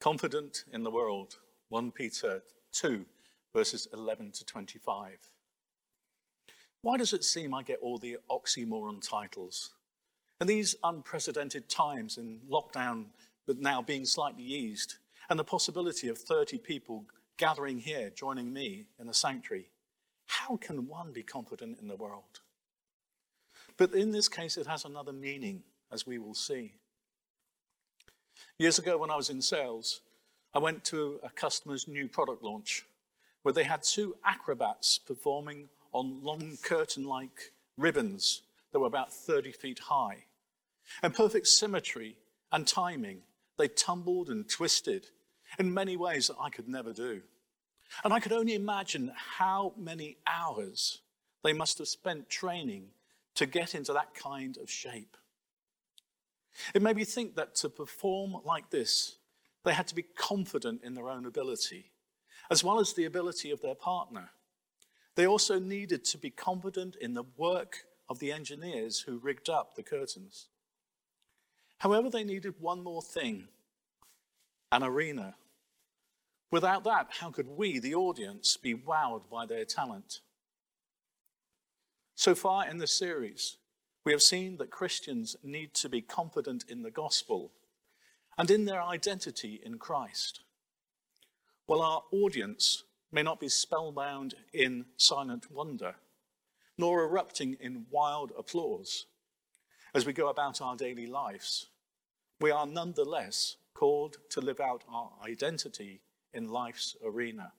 Confident in the world, 1 Peter 2, verses 11 to 25. Why does it seem I get all the oxymoron titles? In these unprecedented times in lockdown, but now being slightly eased, and the possibility of 30 people gathering here, joining me in the sanctuary, how can one be confident in the world? But in this case, it has another meaning, as we will see. Years ago, when I was in sales, I went to a customer's new product launch where they had two acrobats performing on long curtain like ribbons that were about 30 feet high. And perfect symmetry and timing, they tumbled and twisted in many ways that I could never do. And I could only imagine how many hours they must have spent training to get into that kind of shape. It made me think that to perform like this, they had to be confident in their own ability, as well as the ability of their partner. They also needed to be confident in the work of the engineers who rigged up the curtains. However, they needed one more thing an arena. Without that, how could we, the audience, be wowed by their talent? So far in this series, we have seen that Christians need to be confident in the gospel and in their identity in Christ. While our audience may not be spellbound in silent wonder, nor erupting in wild applause as we go about our daily lives, we are nonetheless called to live out our identity in life's arena.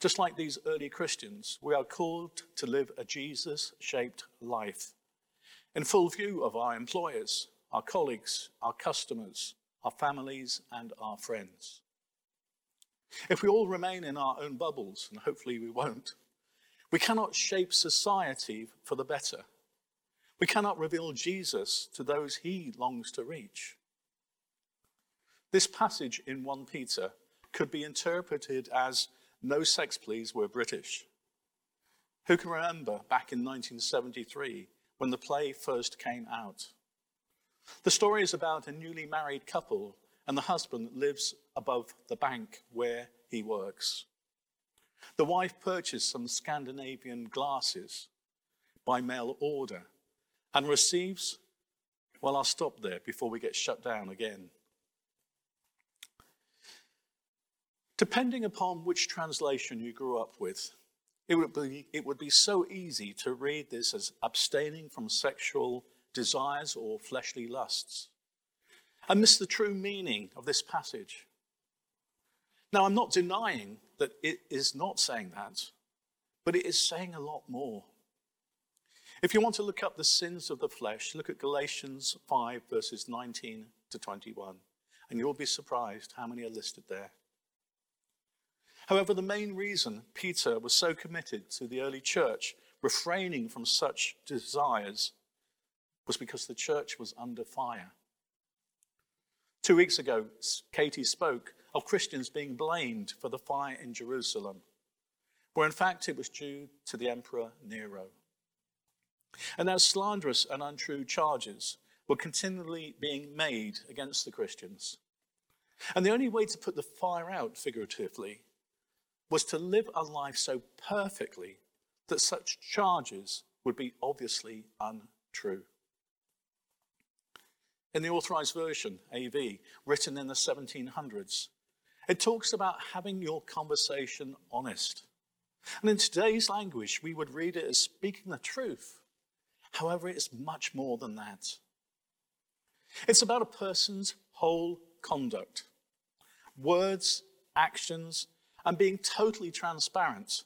Just like these early Christians, we are called to live a Jesus shaped life in full view of our employers, our colleagues, our customers, our families, and our friends. If we all remain in our own bubbles, and hopefully we won't, we cannot shape society for the better. We cannot reveal Jesus to those he longs to reach. This passage in 1 Peter could be interpreted as no sex please we're British. Who can remember back in 1973 when the play first came out? The story is about a newly married couple, and the husband lives above the bank where he works. The wife purchased some Scandinavian glasses by mail order and receives, well, I'll stop there before we get shut down again. Depending upon which translation you grew up with, it would, be, it would be so easy to read this as abstaining from sexual desires or fleshly lusts and miss the true meaning of this passage. Now, I'm not denying that it is not saying that, but it is saying a lot more. If you want to look up the sins of the flesh, look at Galatians 5, verses 19 to 21, and you'll be surprised how many are listed there. However, the main reason Peter was so committed to the early church refraining from such desires was because the church was under fire. Two weeks ago, Katie spoke of Christians being blamed for the fire in Jerusalem, where in fact it was due to the Emperor Nero. And now slanderous and untrue charges were continually being made against the Christians. And the only way to put the fire out, figuratively, was to live a life so perfectly that such charges would be obviously untrue. In the Authorized Version, AV, written in the 1700s, it talks about having your conversation honest. And in today's language, we would read it as speaking the truth. However, it is much more than that. It's about a person's whole conduct words, actions, and being totally transparent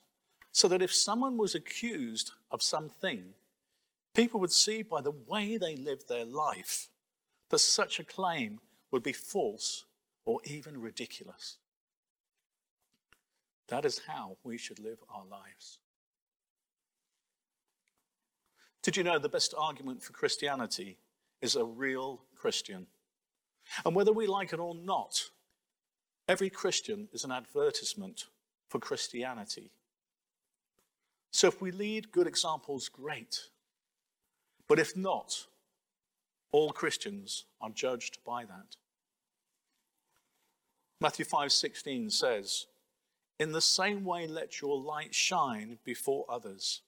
so that if someone was accused of something, people would see by the way they lived their life that such a claim would be false or even ridiculous. That is how we should live our lives. Did you know the best argument for Christianity is a real Christian? And whether we like it or not, Every Christian is an advertisement for Christianity. So if we lead good examples, great. But if not, all Christians are judged by that. Matthew 5:16 says, "In the same way let your light shine before others,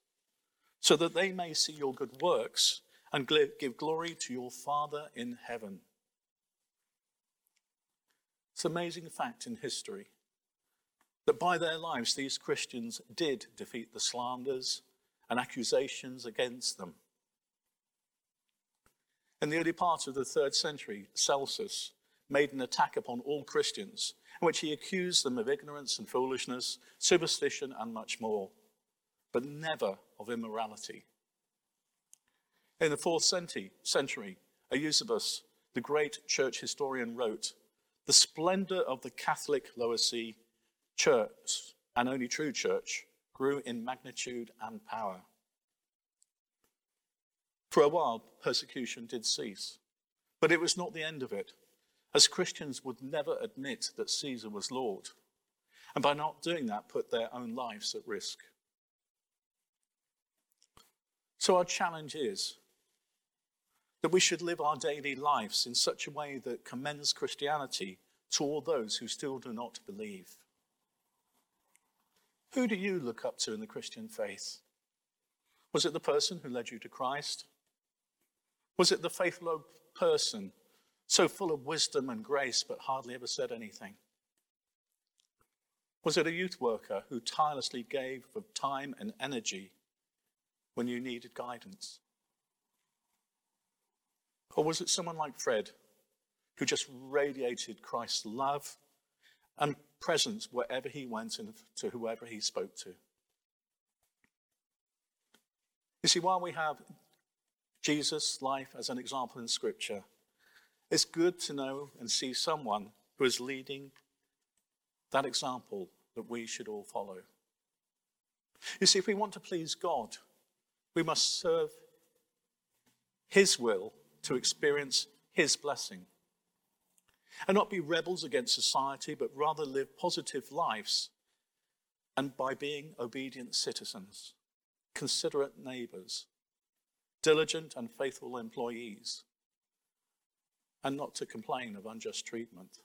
so that they may see your good works and give glory to your Father in heaven." It's an amazing fact in history that by their lives these Christians did defeat the slanders and accusations against them. In the early part of the third century, Celsus made an attack upon all Christians, in which he accused them of ignorance and foolishness, superstition, and much more, but never of immorality. In the fourth century, Eusebius, the great church historian, wrote The splendor of the Catholic Lower Sea church, and only true church, grew in magnitude and power. For a while, persecution did cease, but it was not the end of it as Christians would never admit that Caesar was Lord, and by not doing that, put their own lives at risk. So, our challenge is that we should live our daily lives in such a way that commends Christianity to all those who still do not believe. Who do you look up to in the Christian faith? Was it the person who led you to Christ? Was it the faithful person so full of wisdom and grace, but hardly ever said anything? Was it a youth worker who tirelessly gave of time and energy when you needed guidance? Or was it someone like Fred who just radiated Christ's love and presence wherever he went and to whoever he spoke to? You see, while we have Jesus' life as an example in Scripture, it's good to know and see someone who is leading that example that we should all follow. You see, if we want to please God, we must serve His will to experience His blessing. And not be rebels against society, but rather live positive lives and by being obedient citizens, considerate neighbors, diligent and faithful employees, and not to complain of unjust treatment.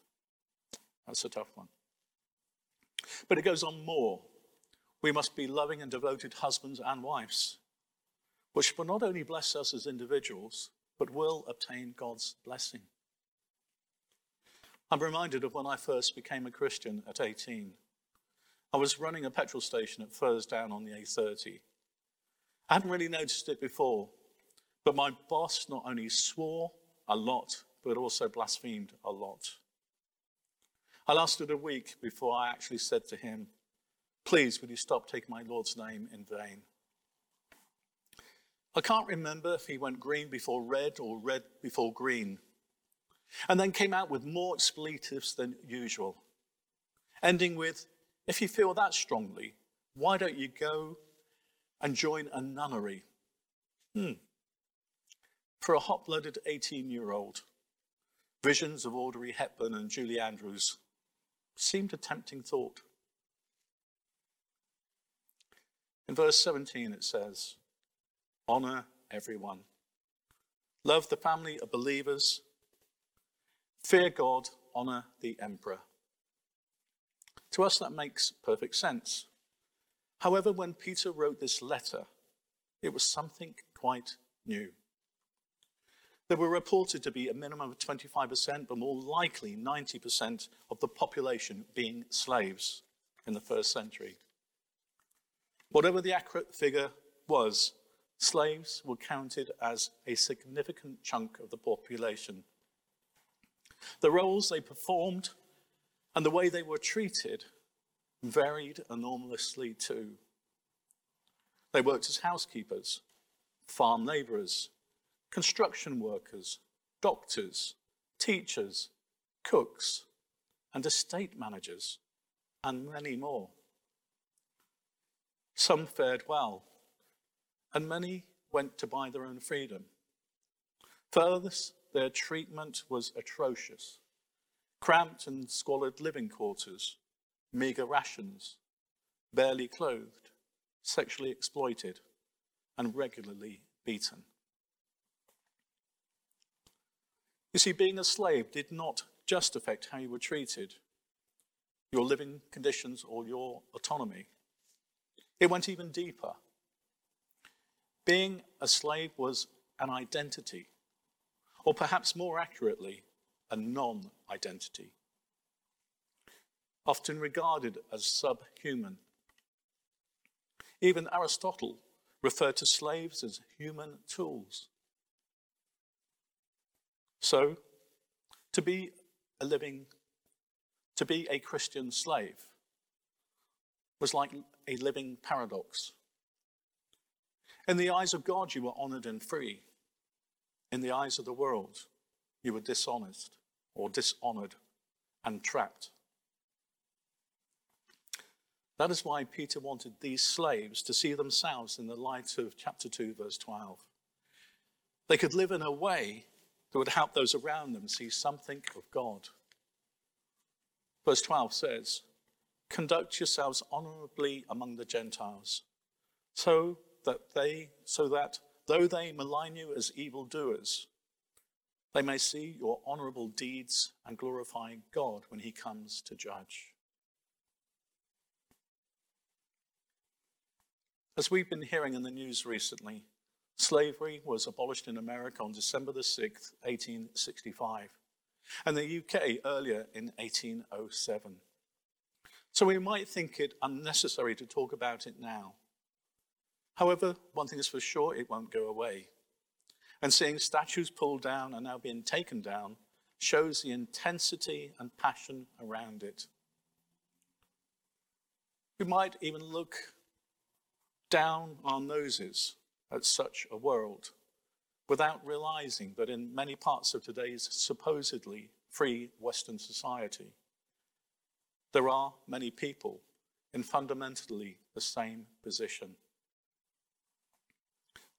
That's a tough one. But it goes on more. We must be loving and devoted husbands and wives, which will not only bless us as individuals, but will obtain God's blessing. I'm reminded of when I first became a Christian at 18. I was running a petrol station at Fursdown on the A30. I hadn't really noticed it before, but my boss not only swore a lot, but also blasphemed a lot. I lasted a week before I actually said to him, Please, would you stop taking my Lord's name in vain? I can't remember if he went green before red or red before green, and then came out with more expletives than usual, ending with, If you feel that strongly, why don't you go and join a nunnery? Hmm. For a hot blooded 18 year old, Visions of Audrey Hepburn and Julie Andrews seemed a tempting thought. In verse 17, it says, Honor everyone, love the family of believers, fear God, honor the emperor. To us, that makes perfect sense. However, when Peter wrote this letter, it was something quite new. There were reported to be a minimum of 25%, but more likely 90% of the population being slaves in the first century. Whatever the accurate figure was, slaves were counted as a significant chunk of the population. The roles they performed and the way they were treated varied enormously too. They worked as housekeepers, farm laborers, construction workers, doctors, teachers, cooks, and estate managers, and many more. Some fared well, and many went to buy their own freedom. For others, their treatment was atrocious cramped and squalid living quarters, meagre rations, barely clothed, sexually exploited, and regularly beaten. You see, being a slave did not just affect how you were treated, your living conditions, or your autonomy. It went even deeper. Being a slave was an identity, or perhaps more accurately, a non identity, often regarded as subhuman. Even Aristotle referred to slaves as human tools. So, to be a living, to be a Christian slave was like a living paradox. In the eyes of God, you were honored and free. In the eyes of the world, you were dishonest or dishonored and trapped. That is why Peter wanted these slaves to see themselves in the light of chapter 2, verse 12. They could live in a way that would help those around them see something of God. Verse 12 says, Conduct yourselves honorably among the Gentiles, so that they, so that though they malign you as evildoers, they may see your honorable deeds and glorify God when he comes to judge. As we've been hearing in the news recently, slavery was abolished in America on December the 6th, 1865, and the UK earlier in 1807. So we might think it unnecessary to talk about it now. However, one thing is for sure, it won't go away. And seeing statues pulled down and now being taken down shows the intensity and passion around it. We might even look down our noses at such a world without realizing that in many parts of today's supposedly free Western society, there are many people in fundamentally the same position.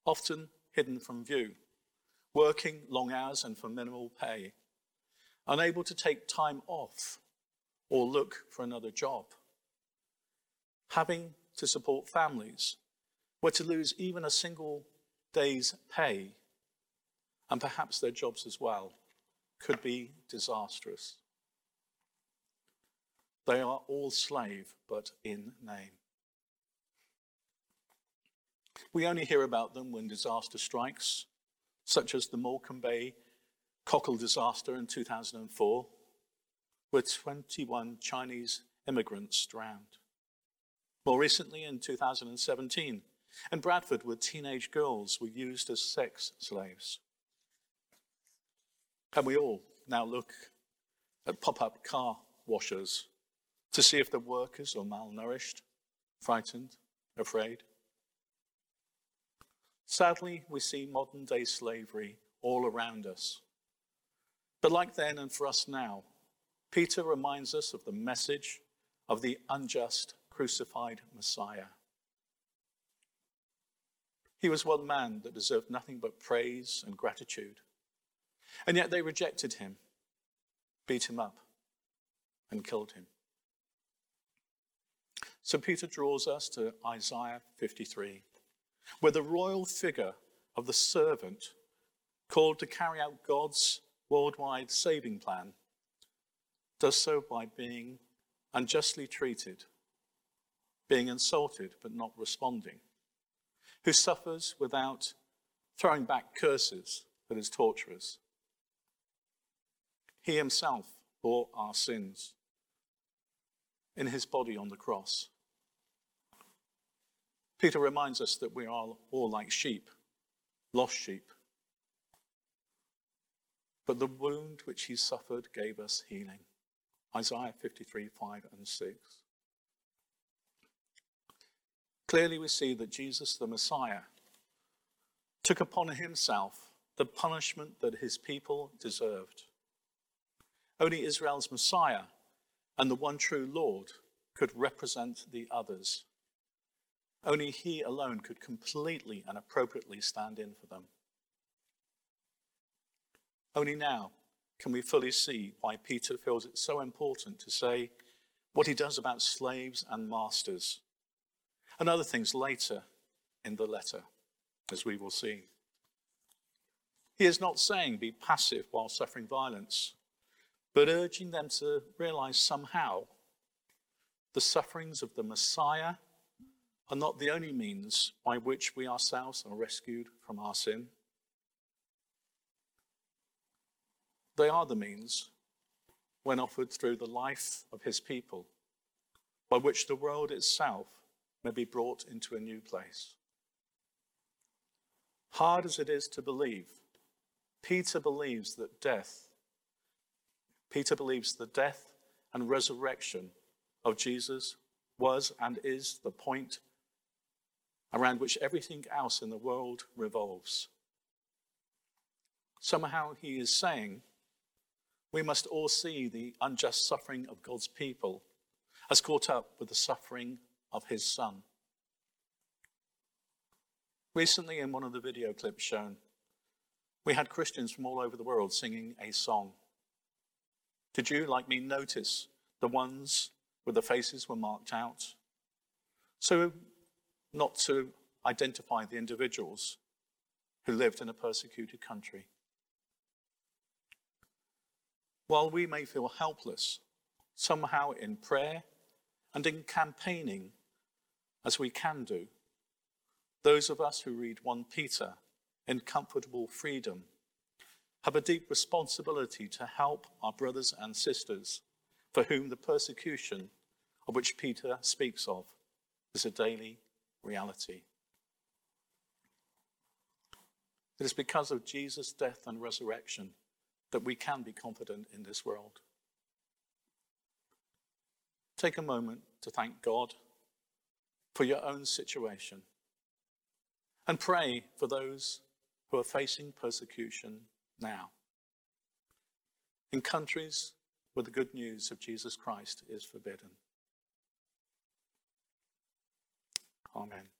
Often hidden from view, working long hours and for minimal pay, unable to take time off or look for another job, having to support families were to lose even a single day's pay, and perhaps their jobs as well, could be disastrous. They are all slave, but in name. We only hear about them when disaster strikes, such as the Morecambe Bay cockle disaster in 2004, where 21 Chinese immigrants drowned. More recently, in 2017, in Bradford, where teenage girls were used as sex slaves. And we all now look at pop up car washers to see if the workers are malnourished, frightened, afraid. Sadly, we see modern day slavery all around us. But like then and for us now, Peter reminds us of the message of the unjust crucified Messiah. He was one man that deserved nothing but praise and gratitude. And yet they rejected him, beat him up, and killed him. So Peter draws us to Isaiah 53, where the royal figure of the servant called to carry out God's worldwide saving plan does so by being unjustly treated being insulted but not responding, who suffers without throwing back curses at his torturers. He himself bore our sins in his body on the cross. Peter reminds us that we are all like sheep, lost sheep. But the wound which he suffered gave us healing. Isaiah 53 5 and 6. Clearly, we see that Jesus, the Messiah, took upon himself the punishment that his people deserved. Only Israel's Messiah and the one true Lord could represent the others. Only he alone could completely and appropriately stand in for them. Only now can we fully see why Peter feels it so important to say what he does about slaves and masters and other things later in the letter, as we will see. He is not saying be passive while suffering violence, but urging them to realize somehow the sufferings of the Messiah are not the only means by which we ourselves are rescued from our sin. They are the means, when offered through the life of his people, by which the world itself may be brought into a new place. Hard as it is to believe, Peter believes that death, Peter believes the death and resurrection of Jesus was and is the point around which everything else in the world revolves. Somehow he is saying we must all see the unjust suffering of God's people as caught up with the suffering of his son. Recently, in one of the video clips shown, we had Christians from all over the world singing a song. Did you, like me, notice the ones where the faces were marked out? So, not to identify the individuals who lived in a persecuted country. While we may feel helpless, somehow in prayer and in campaigning, as we can do, those of us who read 1 Peter in comfortable freedom have a deep responsibility to help our brothers and sisters for whom the persecution of which Peter speaks of is a daily reality. It is because of Jesus' death and resurrection that we can be confident in this world. Take a moment to thank God for your own situation and pray for those who are facing persecution now. In countries where the good news of Jesus Christ is forbidden. Amen.